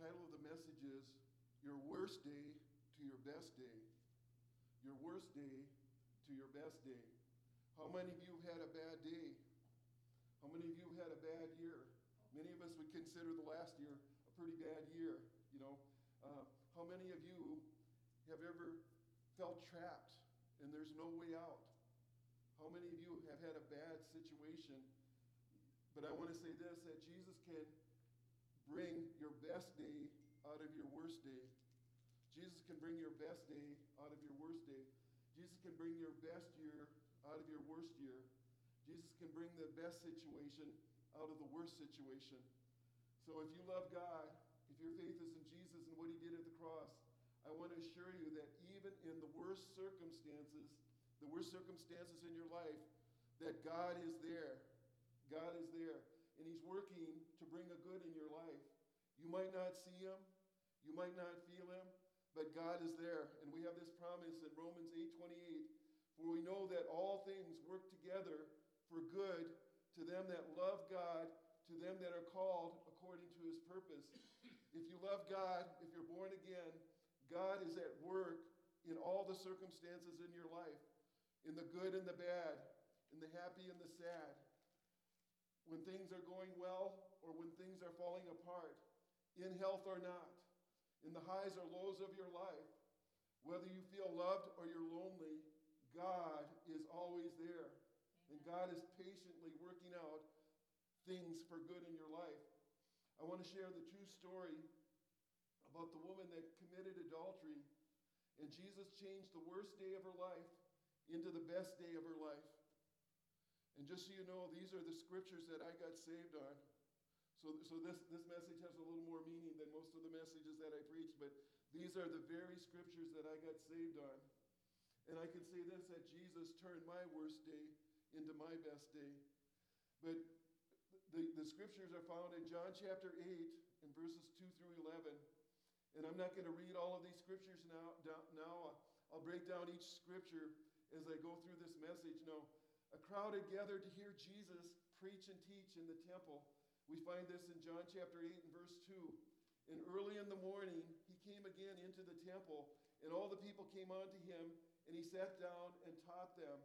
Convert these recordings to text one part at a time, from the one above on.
title of the message is Your Worst Day to Your Best Day. Your worst day to your best day. How many of you have had a bad day? How many of you have had a bad year? Many of us would consider the last year a pretty bad year, you know. Uh, how many of you have ever felt trapped and there's no way out? How many of you have had a bad situation? But I want to say this that Jesus can bring your best day out of your worst day. Jesus can bring your best day out of your worst day. Jesus can bring your best year out of your worst year. Jesus can bring the best situation out of the worst situation. So if you love God, if your faith is in Jesus and what he did at the cross, I want to assure you that even in the worst circumstances, the worst circumstances in your life, that God is there. God is there. And he's working to bring a good in your life. You might not see him, you might not feel him, but God is there. And we have this promise in Romans 8:28, for we know that all things work together for good to them that love God, to them that are called according to his purpose. If you love God, if you're born again, God is at work in all the circumstances in your life, in the good and the bad, in the happy and the sad. When things are going well or when things are falling apart, in health or not in the highs or lows of your life, whether you feel loved or you're lonely, God is always there. Amen. And God is patiently working out things for good in your life. I want to share the true story about the woman that committed adultery, and Jesus changed the worst day of her life into the best day of her life. And just so you know, these are the scriptures that I got saved on. So, so this, this message has a little more meaning than most of the messages that I preach, but these are the very scriptures that I got saved on. And I can say this that Jesus turned my worst day into my best day. But the, the scriptures are found in John chapter 8 in verses 2 through 11. And I'm not going to read all of these scriptures now. Down, Now I'll break down each scripture as I go through this message. Now, a crowd had gathered to hear Jesus preach and teach in the temple. We find this in John chapter 8 and verse 2. And early in the morning, he came again into the temple, and all the people came unto him, and he sat down and taught them.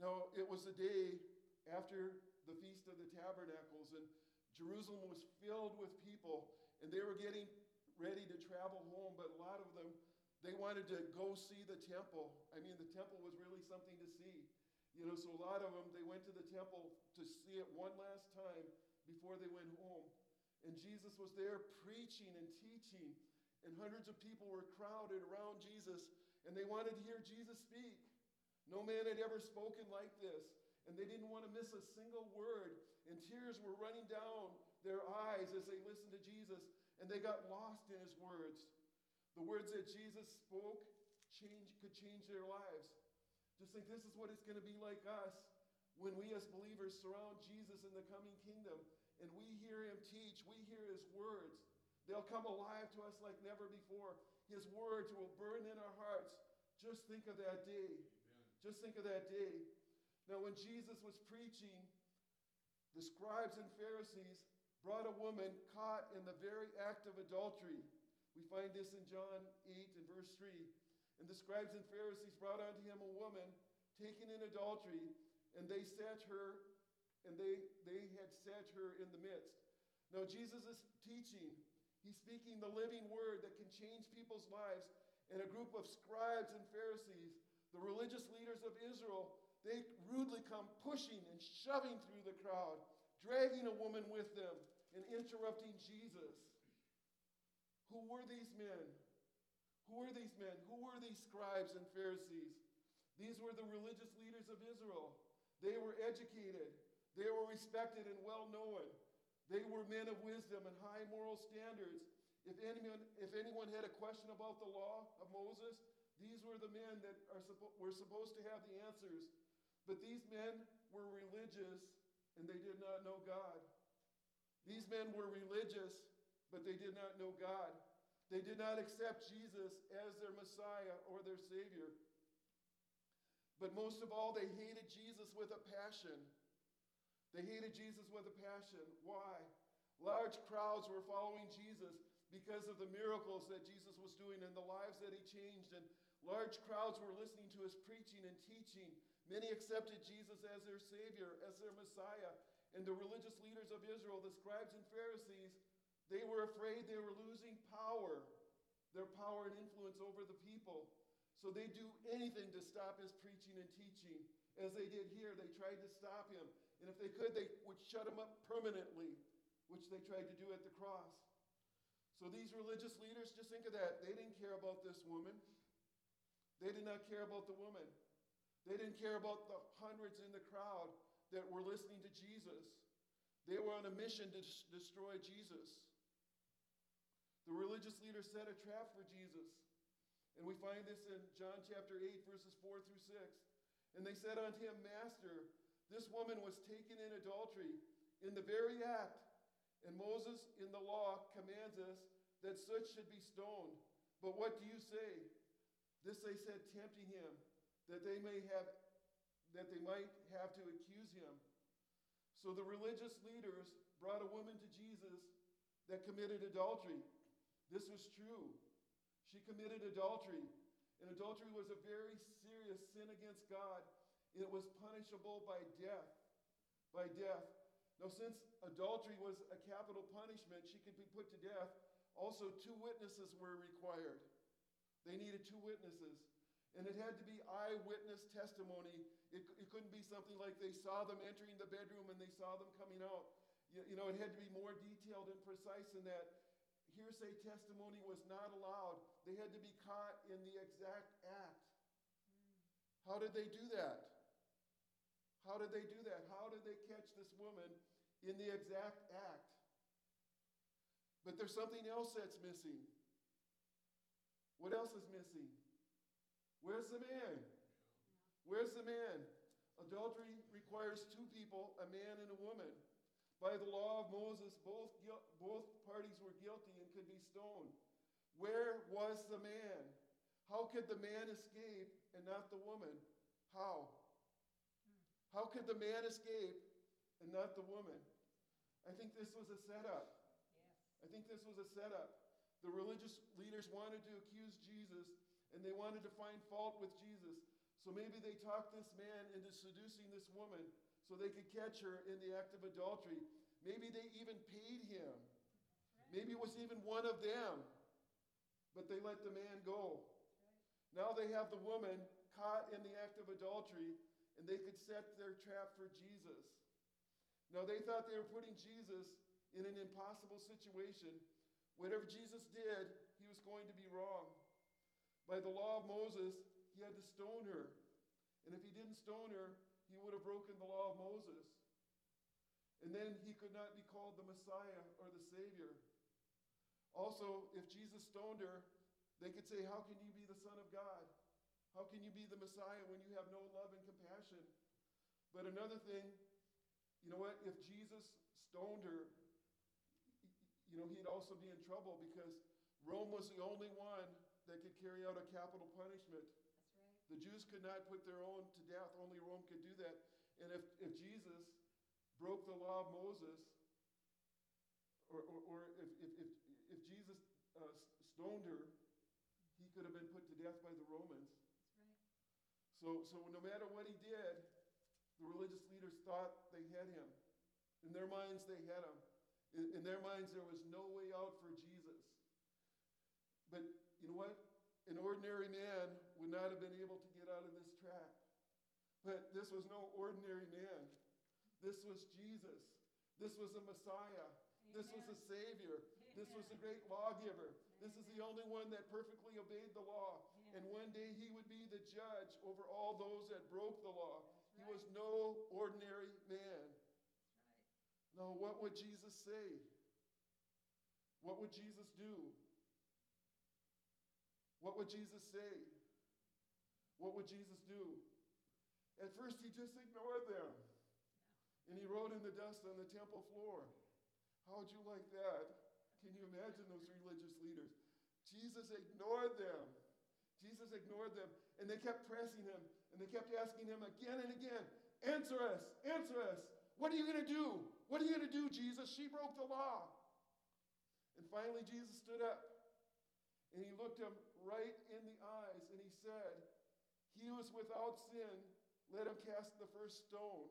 Now, it was the day after the Feast of the Tabernacles, and Jerusalem was filled with people, and they were getting ready to travel home, but a lot of them, they wanted to go see the temple. I mean, the temple was really something to see. You know, so a lot of them, they went to the temple to see it one last time before they went home. And Jesus was there preaching and teaching, and hundreds of people were crowded around Jesus, and they wanted to hear Jesus speak. No man had ever spoken like this, and they didn't want to miss a single word. And tears were running down their eyes as they listened to Jesus, and they got lost in his words. The words that Jesus spoke change, could change their lives. Just think this is what it's going to be like us when we as believers surround Jesus in the coming kingdom and we hear him teach, we hear his words, they'll come alive to us like never before. His words will burn in our hearts. Just think of that day. Amen. Just think of that day. Now, when Jesus was preaching, the scribes and Pharisees brought a woman caught in the very act of adultery. We find this in John 8 and verse 3. And the scribes and Pharisees brought unto him a woman taken in adultery, and they set her and they, they had set her in the midst. Now, Jesus is teaching. He's speaking the living word that can change people's lives. And a group of scribes and Pharisees, the religious leaders of Israel, they rudely come pushing and shoving through the crowd, dragging a woman with them and interrupting Jesus. Who were these men? Who were these men? Who were these scribes and Pharisees? These were the religious leaders of Israel. They were educated. They were respected and well known. They were men of wisdom and high moral standards. If anyone, if anyone had a question about the law of Moses, these were the men that are, were supposed to have the answers. But these men were religious and they did not know God. These men were religious, but they did not know God. They did not accept Jesus as their Messiah or their Savior. But most of all, they hated Jesus with a passion. They hated Jesus with a passion. Why? Large crowds were following Jesus. because of the miracles that Jesus was doing and the lives that he changed. And large crowds were listening to his preaching and teaching. Many accepted Jesus as their Savior, as their Messiah. And the religious leaders of Israel, the scribes and Pharisees, they were afraid they were losing power, their power and influence over the people. So they do anything to stop his preaching and teaching. As they did here, they tried to stop him. And if they could, they would shut him up permanently, which they tried to do at the cross. So these religious leaders, just think of that. They didn't care about this woman. They did not care about the woman. They didn't care about the hundreds in the crowd that were listening to Jesus. They were on a mission to destroy Jesus. The religious leaders set a trap for Jesus. And we find this in John chapter 8, verses 4 through 6. And they said unto him, Master, this woman was taken in adultery in the very act. And Moses in the law commands us that such should be stoned. But what do you say? This they said, tempting him, that they may have that they might have to accuse him. So the religious leaders brought a woman to Jesus that committed adultery. This was true. She committed adultery. And adultery was a very serious sin against God. It was punishable by death. By death. Now, since adultery was a capital punishment, she could be put to death. Also, two witnesses were required. They needed two witnesses. And it had to be eyewitness testimony. It, it couldn't be something like they saw them entering the bedroom and they saw them coming out. You, you know, it had to be more detailed and precise than that hearsay testimony was not allowed. They had to be caught in the exact act. Hmm. How did they do that? How did they do that? How did they catch this woman in the exact act? But there's something else that's missing. What else is missing? Where's the man? Where's the man? Adultery requires two people, a man and a woman. By the law of Moses, both, both parties were guilty and could be stoned. Where was the man? How could the man escape and not the woman? How? How could the man escape and not the woman? I think this was a setup. Yes. I think this was a setup. The religious leaders wanted to accuse Jesus and they wanted to find fault with Jesus. So maybe they talked this man into seducing this woman so they could catch her in the act of adultery. Maybe they even paid him. Maybe it was even one of them. But they let the man go. Now they have the woman caught in the act of adultery, and they could set their trap for Jesus. Now they thought they were putting Jesus in an impossible situation. Whatever Jesus did, he was going to be wrong. By the law of Moses, he had to stone her. And if he didn't stone her, he would have broken the law of Moses. And then he could not be called the Messiah or the Savior. Also, if Jesus stoned her, they could say, How can you be the Son of God? How can you be the Messiah when you have no love and compassion? But another thing, you know what? If Jesus stoned her, you know, he'd also be in trouble because Rome was the only one that could carry out a capital punishment. The Jews could not put their own to death, only Rome could do that. And if, if Jesus broke the law of Moses, or, or, or if, if, Jesus uh, stoned her, he could have been put to death by the Romans. Right. So, so no matter what he did, the religious leaders thought they had him. In their minds, they had him. In, in their minds, there was no way out for Jesus. But you know what? An ordinary man would not have been able to get out of this trap. But this was no ordinary man. This was Jesus. This was a Messiah. Amen. This was a Savior. Amen. This was a great lawgiver. Amen. This is the only one that perfectly obeyed the law. And one day he would be the judge over all those that broke the law. Right. He was no ordinary man. Right. Now, what would Jesus say? What would Jesus do? What would Jesus say? What would Jesus do? At first, he just ignored them. And he wrote in the dust on the temple floor. How would you like that? Can you imagine those religious leaders? Jesus ignored them. Jesus ignored them. And they kept pressing him. And they kept asking him again and again Answer us, answer us. What are you going to do? What are you going to do, Jesus? She broke the law. And finally, Jesus stood up and he looked him right in the eyes and he said, He who is without sin, let him cast the first stone.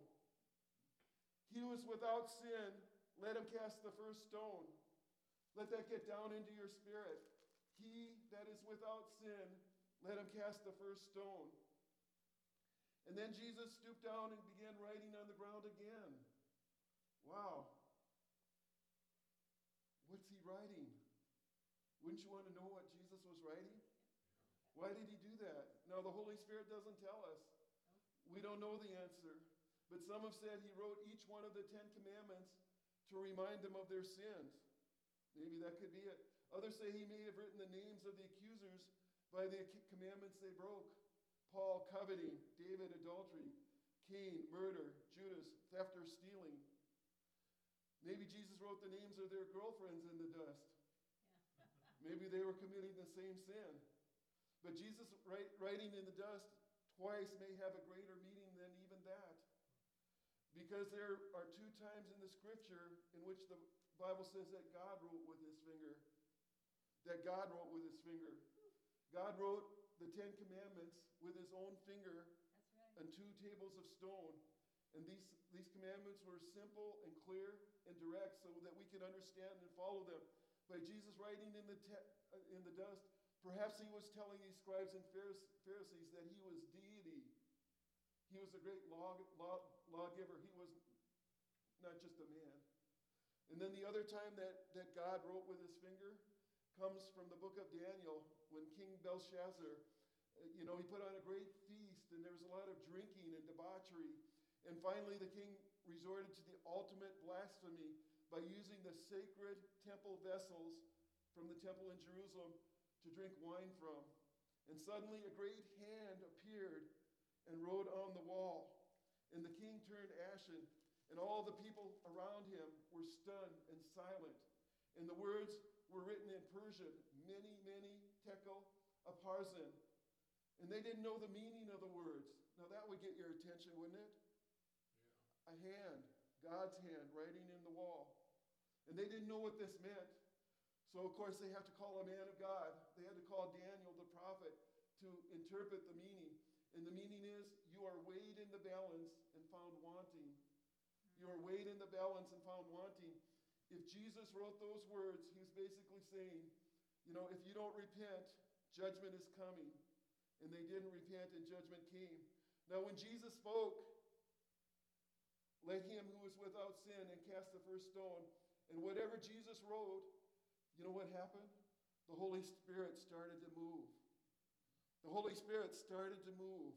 He who is without sin, let him cast the first stone. Let that get down into your spirit. He that is without sin, let him cast the first stone. And then Jesus stooped down and began writing on the ground again. Wow. What's he writing? Wouldn't you want to know what Jesus was writing? Why did he do that? Now, the Holy Spirit doesn't tell us. We don't know the answer. But some have said he wrote each one of the Ten Commandments to remind them of their sins. Maybe that could be it. Others say he may have written the names of the accusers by the commandments they broke Paul, coveting, David, adultery, Cain, murder, Judas, theft or stealing. Maybe Jesus wrote the names of their girlfriends in the dust. Maybe they were committing the same sin. But Jesus writing in the dust twice may have a greater meaning than even that. Because there are two times in the scripture in which the Bible says that God wrote with his finger. That God wrote with his finger. God wrote the Ten Commandments with his own finger right. on two tables of stone. And these, these commandments were simple and clear and direct so that we could understand and follow them. By Jesus writing in the, te- uh, in the dust, perhaps he was telling these scribes and Pharisees that he was deity. He was a great law, law, lawgiver. He was not just a man. And then the other time that, that God wrote with his finger comes from the book of Daniel when King Belshazzar, uh, you know, he put on a great feast and there was a lot of drinking and debauchery. And finally, the king resorted to the ultimate blasphemy by using the sacred temple vessels from the temple in Jerusalem to drink wine from. And suddenly, a great hand appeared and wrote on the wall. And the king turned ashen, and all the people around him were stunned and silent. And the words were written in Persian, mene, mene tekel upharsin. And they didn't know the meaning of the words. Now that would get your attention, wouldn't it? A hand, God's hand, writing in the wall. And they didn't know what this meant. So, of course, they have to call a man of God. They had to call Daniel the prophet to interpret the meaning. And the meaning is you are weighed in the balance and found wanting. You are weighed in the balance and found. If Jesus wrote those words, he was basically saying, you know, if you don't repent, judgment is coming. And they didn't repent, and judgment came. Now, when Jesus spoke, let him who is without sin and cast the first stone. And whatever Jesus wrote, you know what happened? The Holy Spirit started to move. The Holy Spirit started to move.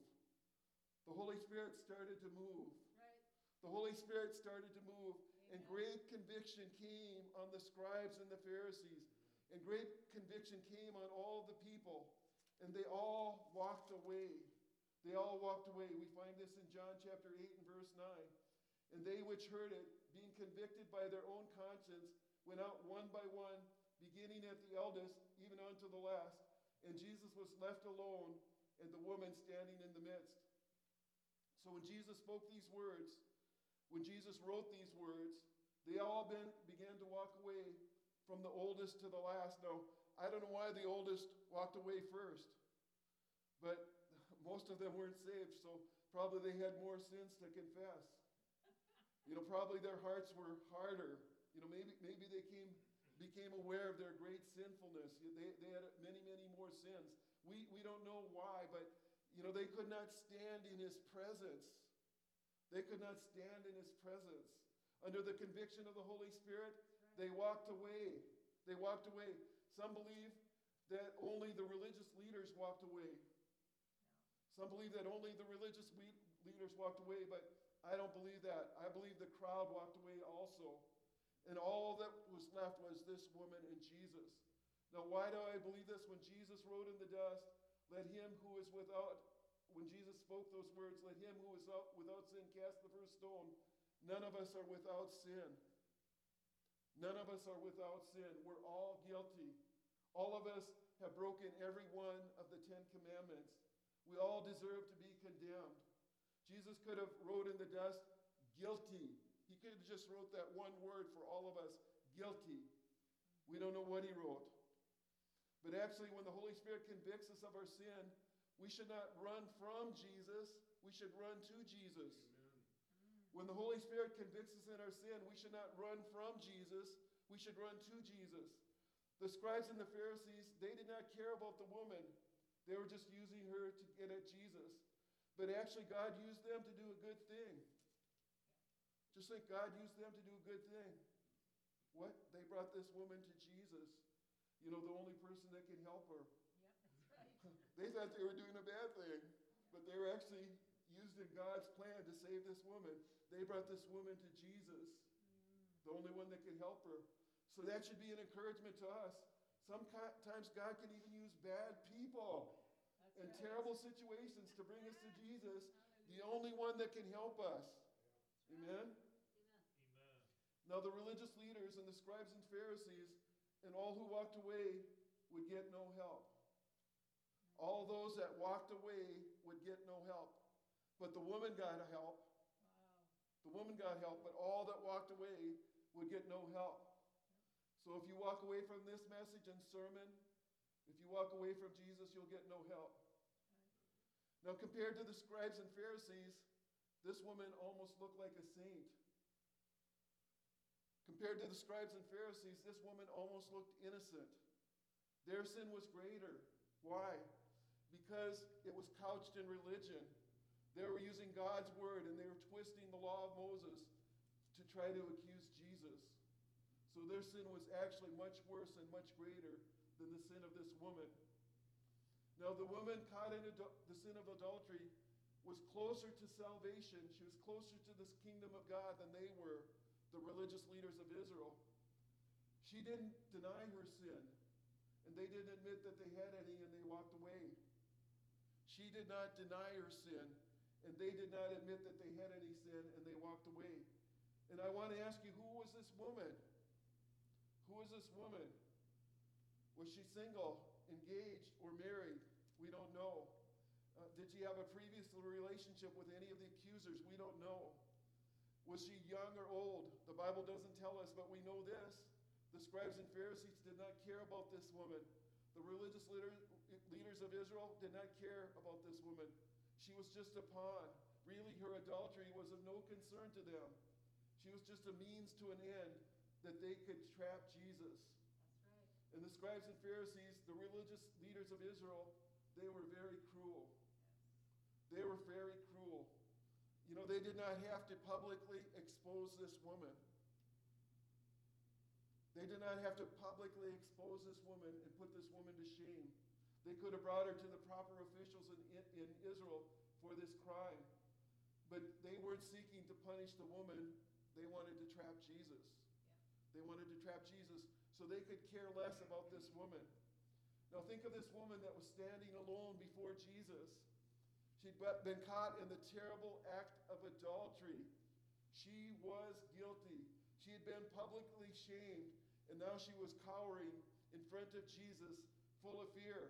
The Holy Spirit started to move. Right. The Holy Spirit started to move, and great conviction came on the scribes and the Pharisees, and great conviction came on all the people, and they all walked away. They all walked away. We find this in John chapter 8 and verse 9. And they which heard it, being convicted by their own conscience, went out one by one, beginning at the eldest, even unto the last. And Jesus was left alone, and the woman standing in the midst. So when Jesus spoke these words, when Jesus wrote these words, they all been, began to walk away from the oldest to the last. Now, I don't know why the oldest walked away first, but most of them weren't saved, so probably they had more sins to confess. You know, probably their hearts were harder. You know, maybe, maybe they came, became aware of their great sinfulness. They, they had many, many more sins. We, we don't know why, but, you know, they could not stand in his presence. They could not stand in his presence. Under the conviction of the Holy Spirit, they walked away. They walked away. Some believe that only the religious leaders walked away. Some believe that only the religious le- leaders walked away, but I don't believe that. I believe the crowd walked away also. And all that was left was this woman and Jesus. Now, why do I believe this? When Jesus wrote in the dust, let him who is without, when Jesus spoke those words, let him who is without sin cast the first stone. None of us are without sin. None of us are without sin. We're all guilty. All of us have broken every one of the Ten Commandments. We all deserve to be condemned. Jesus could have wrote in the dust, guilty. He could have just wrote that one word for all of us, guilty. We don't know what he wrote. But actually, when the Holy Spirit convicts us of our sin, we should not run from Jesus, we should run to Jesus. When the Holy Spirit convicts us in our sin, we should not run from Jesus, we should run to Jesus. The scribes and the Pharisees, they did not care about the woman. They were just using her to get at Jesus. But actually, God used them to do a good thing. Just like God used them to do a good thing. What? They brought this woman to Jesus. You know, the only person that can help her. Yep, that's right. They thought they were doing a bad thing, but they were actually used in God's plan to save this woman. They brought this woman to Jesus, the only one that could help her. So that should be an encouragement to us. Sometimes God can even use bad people That's and right. terrible situations to bring us to Jesus, the only one that can help us. Amen? Amen. Now, the religious leaders and the scribes and Pharisees and all who walked away would get no help. All those that walked away would get no help. But the woman got help. The woman got help, but all that walked away would get no help. So if you walk away from this message and sermon, if you walk away from Jesus, you'll get no help. Now, compared to the scribes and Pharisees, this woman almost looked like a saint. Compared to the scribes and Pharisees, this woman almost looked innocent. Their sin was greater. Why? Because it was couched in religion. They were using God's word and they were twisting the law of Moses to try to accuse Jesus. So their sin was actually much worse and much greater than the sin of this woman. Now, the woman caught in the sin of adultery was closer to salvation. She was closer to this kingdom of God than they were, the religious leaders of Israel. She didn't deny her sin, and they didn't admit that they had any, and they walked away. She did not deny her sin, and they did not admit that they had any sin, and they walked away. And I want to ask you, who was this woman? Who was this woman? Was she single, engaged, or married? We don't know. Uh, did she have a previous relationship with any of the accusers? We don't know. Was she young or old? The Bible doesn't tell us, but we know this. The scribes and Pharisees did not care about this woman. The religious leader, leaders of Israel did not care about this woman. She was just a pawn. Really, her adultery was of no concern to them. She was just a means to an end that they could trap Jesus. Right. And the scribes and Pharisees, the religious leaders of Israel, they were very cruel. They were very cruel. You know, they did not have to publicly expose this woman. They did not have to publicly expose this woman and put this woman to shame. They could have brought her to the proper officials in, in, in Israel for this crime. But they weren't seeking to punish the woman, they wanted to trap Jesus. They wanted to trap Jesus so they could care less about this woman. Now, think of this woman that was standing alone before Jesus. She'd been caught in the terrible act of adultery. She was guilty. She had been publicly shamed, and now she was cowering in front of Jesus, full of fear.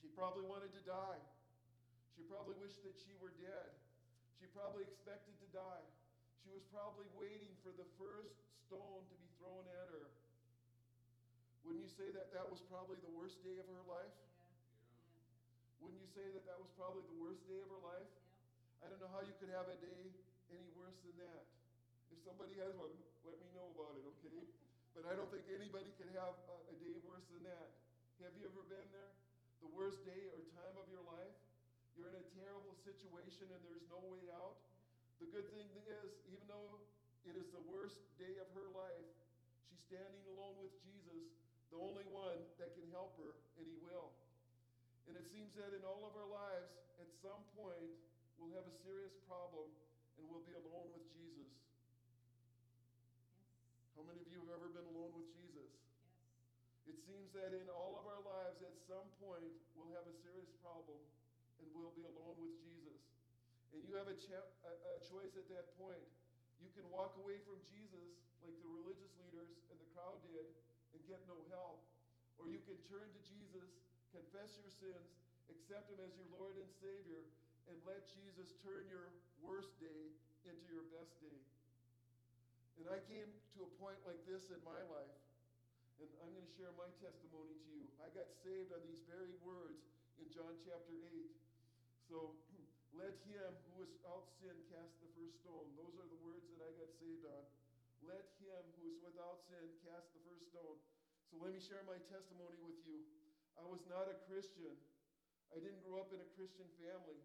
She probably wanted to die. She probably wished that she were dead. She probably expected to die. She was probably waiting for the first stone to be thrown at her. Wouldn't you say that that was probably the worst day of her life? Yeah. Wouldn't you say that that was probably the worst day of her life? Yeah. I don't know how you could have a day any worse than that. If somebody has one, let me know about it, okay? But I don't think anybody can have a, a day worse than that. Have you ever been there? The worst day or time of your life? You're in a terrible situation and there's no way out. The good thing is, even though it is the worst day of her life, she's standing alone with Jesus, the only one that can help her, and he will. And it seems that in all of our lives, at some point, we'll have a serious problem and we'll be alone with Jesus. Yes. How many of you have ever been alone with Jesus? Yes. It seems that in all of our lives, at some point, we'll have a serious problem and we'll be alone with Jesus. You have a, a choice at that point. You can walk away from Jesus like the religious leaders and the crowd did and get no help. Or you can turn to Jesus, confess your sins, accept Him as your Lord and Savior, and let Jesus turn your worst day into your best day. And I came to a point like this in my life. And I'm going to share my testimony to you. I got saved on these very words in John chapter 8. So let him who is without sin cast the first stone. Those are the words that I got saved on. Let him who is without sin cast the first stone. So let me share my testimony with you. I was not a Christian. I didn't grow up in a Christian family.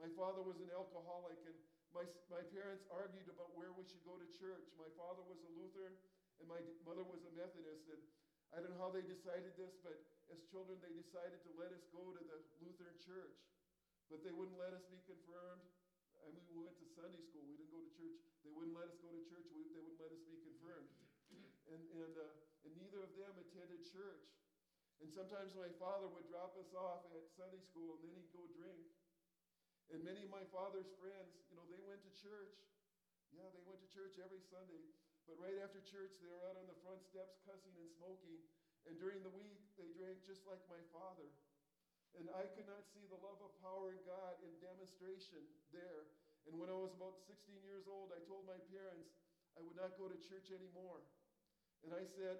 My father was an alcoholic, and my, my parents argued about where we should go to church. My father was a Lutheran, and my mother was a Methodist. And I don't know how they decided this, but as children, they decided to let us go to the Lutheran church. But they wouldn't let us be confirmed. I mean, we went to Sunday school. We didn't go to church. They wouldn't let us go to church. We, they wouldn't let us be confirmed. And, and, uh, and neither of them attended church. And sometimes my father would drop us off at Sunday school, and then he'd go drink. And many of my father's friends, you know, they went to church. Yeah, they went to church every Sunday. But right after church, they were out on the front steps cussing and smoking. And during the week, they drank just like my father. And I could not see the love of power in God in demonstration there. And when I was about 16 years old, I told my parents I would not go to church anymore. And I said,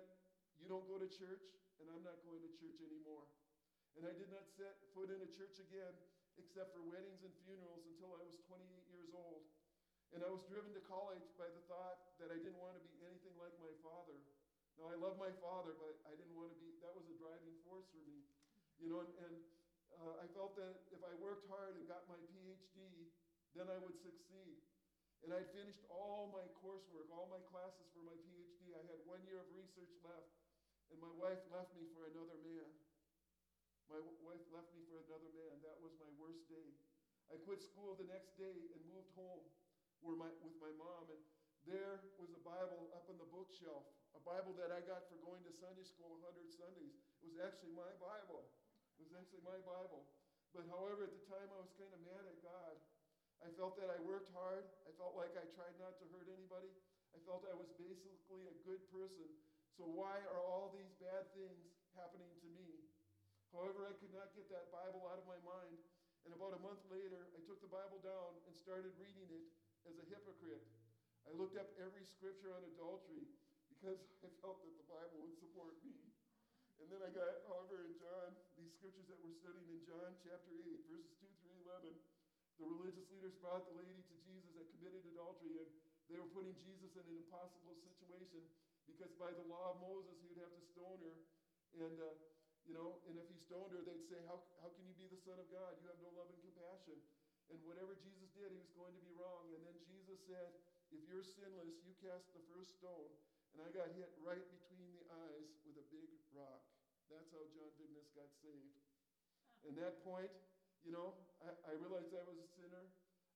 You don't go to church, and I'm not going to church anymore. And I did not set foot in a church again except for weddings and funerals until I was 28 years old. And I was driven to college by the thought that I didn't want to be anything like my father. Now, I love my father, but I didn't want to be, that was a driving force for me. You know, and, and uh, I felt that if I worked hard and got my PhD, then I would succeed. And I finished all my coursework, all my classes for my PhD. I had one year of research left, and my wife left me for another man. My w- wife left me for another man. That was my worst day. I quit school the next day and moved home where my, with my mom, and there was a Bible up on the bookshelf, a Bible that I got for going to Sunday school 100 Sundays. It was actually my Bible. It was actually my Bible. But however, at the time I was kind of mad at God. I felt that I worked hard. I felt like I tried not to hurt anybody. I felt I was basically a good person. So why are all these bad things happening to me? However, I could not get that Bible out of my mind. And about a month later, I took the Bible down and started reading it as a hypocrite. I looked up every scripture on adultery because I felt that the Bible would support me. And then I got, however, in John, scriptures that we're studying in John chapter 8, verses 2 through 11, the religious leaders brought the lady to Jesus that committed adultery, and they were putting Jesus in an impossible situation because by the law of Moses, he would have to stone her. And, uh, you know, and if he stoned her, they'd say, how, how can you be the Son of God? You have no love and compassion. And whatever Jesus did, he was going to be wrong. And then Jesus said, If you're sinless, you cast the first stone. And I got hit right between the eyes with a big rock. That's how John Vignes got saved. And that point, you know, I, I realized I was a sinner.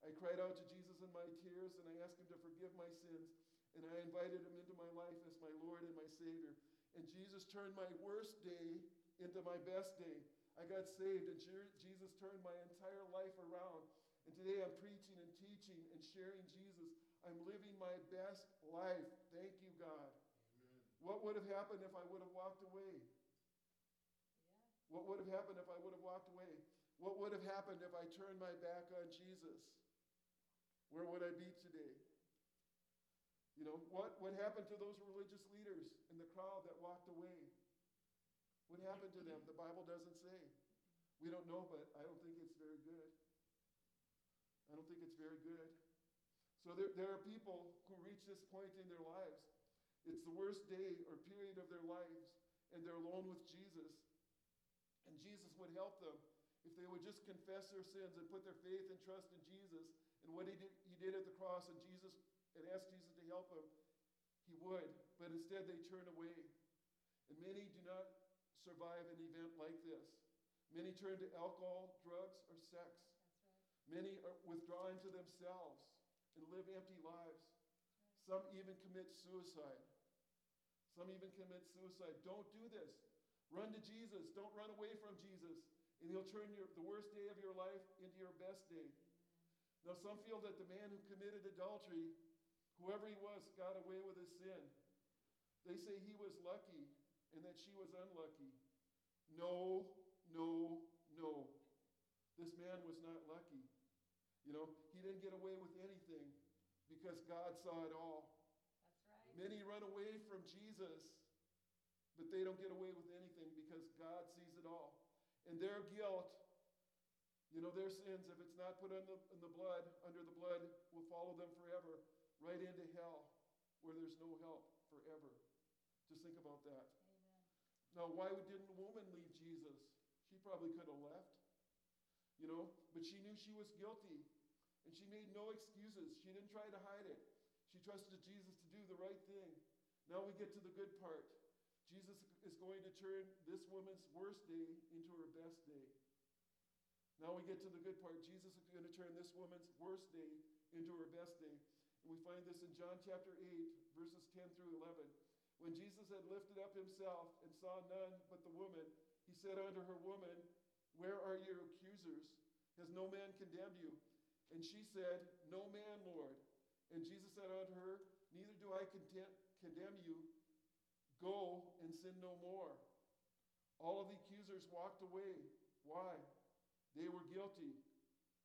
I cried out to Jesus in my tears and I asked him to forgive my sins. And I invited him into my life as my Lord and my Savior. And Jesus turned my worst day into my best day. I got saved, and Jesus turned my entire life around. And today I'm preaching and teaching and sharing Jesus. I'm living my best life. Thank you, God. What would have happened if I would have walked away? What would have happened if I would have walked away? What would have happened if I turned my back on Jesus? Where would I be today? You know, what, what happened to those religious leaders in the crowd that walked away? What happened to them? The Bible doesn't say. We don't know, but I don't think it's very good. I don't think it's very good. So there, there are people who reach this point in their lives. It's the worst day or period of their lives, and they're alone with Jesus. Jesus would help them if they would just confess their sins and put their faith and trust in Jesus and what he did, he did at the cross, and Jesus and ask Jesus to help them. He would, but instead they turn away. And many do not survive an event like this. Many turn to alcohol, drugs, or sex. Right. Many are withdrawn to themselves and live empty lives. Some even commit suicide. Some even commit suicide. Don't do this. Run to Jesus. Don't run away from Jesus. And he'll turn your, the worst day of your life into your best day. Now, some feel that the man who committed adultery, whoever he was, got away with his sin. They say he was lucky and that she was unlucky. No, no, no. This man was not lucky. You know, he didn't get away with anything because God saw it all. That's right. Many run away from Jesus but they don't get away with anything because God sees it all. And their guilt, you know, their sins, if it's not put in the, in the blood, under the blood, will follow them forever, right into hell, where there's no help forever. Just think about that. Amen. Now, why didn't the woman leave Jesus? She probably could have left, you know, but she knew she was guilty, and she made no excuses. She didn't try to hide it. She trusted Jesus to do the right thing. Now we get to the good part. Jesus is going to turn this woman's worst day into her best day. Now we get to the good part. Jesus is going to turn this woman's worst day into her best day. And we find this in John chapter 8, verses 10 through 11. When Jesus had lifted up himself and saw none but the woman, he said unto her, Woman, where are your accusers? Has no man condemned you? And she said, No man, Lord. And Jesus said unto her, Neither do I condemn you. Go and sin no more. All of the accusers walked away. Why? They were guilty.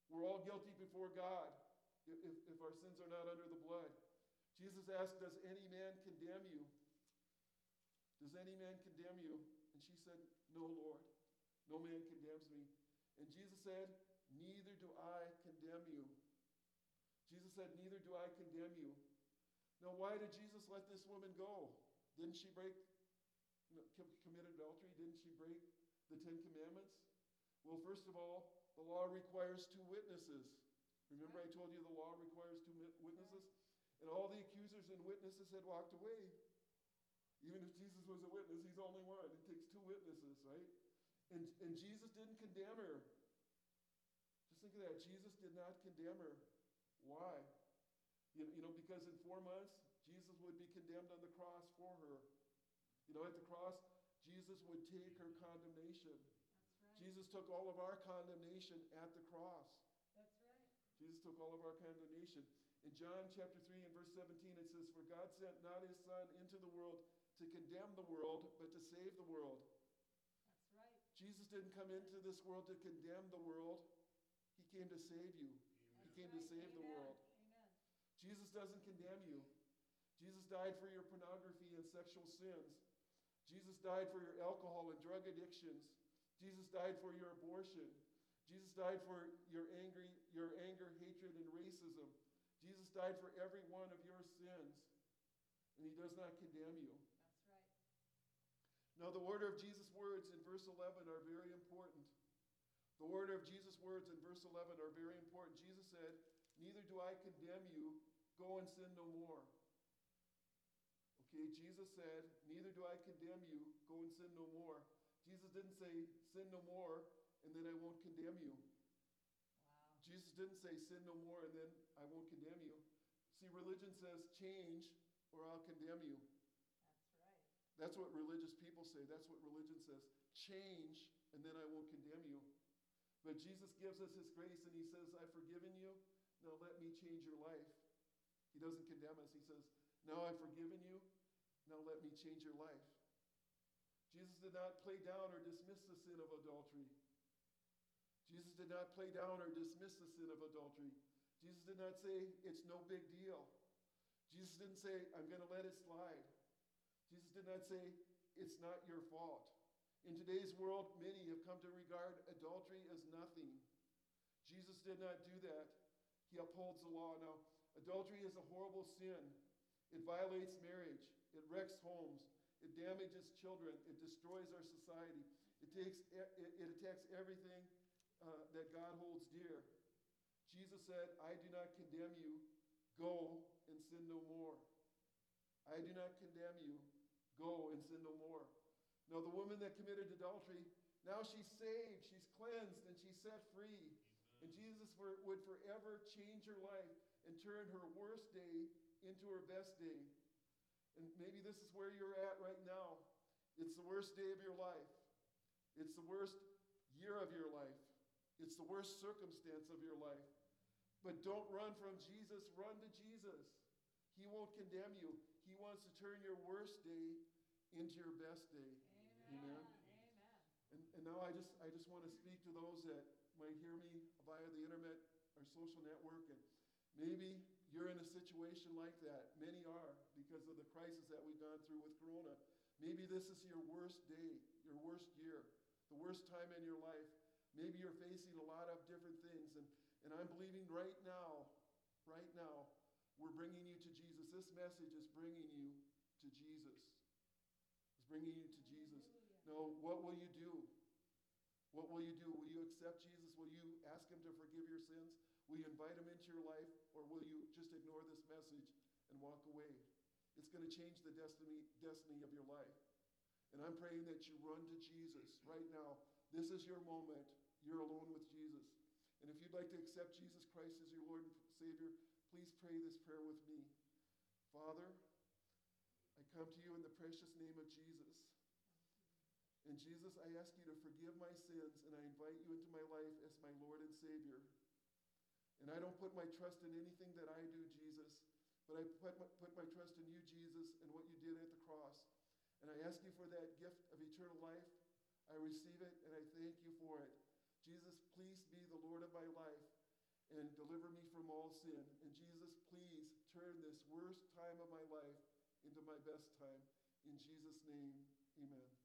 We're all guilty before God if, if, our sins are not under the blood. Jesus asked, Does any man condemn you? Does any man condemn you? And she said, No, Lord. No man condemns me. And Jesus said, Neither do I condemn you. Jesus said, Neither do I condemn you. Now, why did Jesus let this woman go? Didn't she break, you know, com- commit adultery? Didn't she break the Ten Commandments? Well, first of all, the law requires two witnesses. Remember, I told you the law requires two witnesses? And all the accusers and witnesses had walked away. Even if Jesus was a witness, he's only one. It takes two witnesses, right? And, and Jesus didn't condemn her. Just think of that. Jesus did not condemn her. Why? You, you know, because in four months, would be condemned on the cross for her. You know, at the cross, Jesus would take her condemnation. That's right. Jesus took all of our condemnation at the cross. That's right. Jesus took all of our condemnation. In John chapter 3 and verse 17, it says, For God sent not his Son into the world to condemn the world, but to save the world. That's right. Jesus didn't come into this world to condemn the world, he came to save you. He That's came to right. save the world. Amen. Jesus doesn't condemn you. Jesus died for your pornography and sexual sins. Jesus died for your alcohol and drug addictions. Jesus died for your abortion. Jesus died for your angry, your anger, hatred, and racism. Jesus died for every one of your sins, and he does not condemn you. That's right. Now, the order of Jesus' words in verse 11 are very important. The order of Jesus' words in verse 11 are very important. Jesus said, Neither do I condemn you, go and sin no more. Okay, Jesus said, Neither do I condemn you, go and sin no more. Jesus didn't say, Sin no more, and then I won't condemn you. Wow. Jesus didn't say, Sin no more, and then I won't condemn you. See, religion says, Change, or I'll condemn you. That's right. That's what religious people say. That's what religion says. Change, and then I won't condemn you. But Jesus gives us his grace and he says, I've forgiven you. Now let me change your life. He doesn't condemn us. He says, Now I've forgiven you. Now let me change your life. Jesus did not play down or dismiss the sin of adultery. Jesus did not play down or dismiss the sin of adultery. Jesus did not say, It's no big deal. Jesus didn't say, I'm going to let it slide. Jesus did not say, It's not your fault. In today's world, many have come to regard adultery as nothing. Jesus did not do that. He upholds the law. Now, adultery is a horrible sin. It violates marriage, it wrecks homes, it damages children, it destroys our society, it, takes, it, it attacks everything uh, that God holds dear. Jesus said, I do not condemn you. Go and sin no more. I do not condemn you. Go and sin no more. Now, the woman that committed adultery, now she's saved, she's cleansed, and she's set free. And Jesus would forever change her life and turn her worst day into her best day. And maybe this is where you're at right now. It's the worst day of your life, it's the worst year of your life, it's the worst circumstance of your life. But don't run from Jesus, run to Jesus. He won't condemn you. He wants to turn your worst day into your best day. Amen. Amen. Amen. And, and now I just I just want to speak to those that might hear me via the internet or social network, and maybe you're in a situation like that. Many are because of the crisis that we've gone through with Corona. Maybe this is your worst day, your worst year, the worst time in your life. Maybe you're facing a lot of different things. And, and I'm believing right now, right now, we're bringing you to Jesus. This message is bringing you to Jesus. It's bringing you to Jesus. No, what will you do? What will you do? Will you accept Jesus? Will you ask Him to forgive your sins? Will you invite Him into your life? Or will you just ignore this message and walk away? Going to change the destiny, destiny of your life. And I'm praying that you run to Jesus right now. This is your moment. You're alone with Jesus. And if you'd like to accept Jesus Christ as your Lord and Savior, please pray this prayer with me. Father, I come to you in the precious name of Jesus. And Jesus, I ask you to forgive my sins, and I invite you into my life as my Lord and Savior. And I don't put my trust in anything that I do, Jesus, but I put my, put my trust in you, Jesus, and what you did at the cross. And I ask you for that gift of eternal life. I receive it, and I thank you for it. Jesus, please be the Lord of my life and deliver me from all sin. And Jesus, please turn this worst time of my life into my best time. In Jesus' name, amen.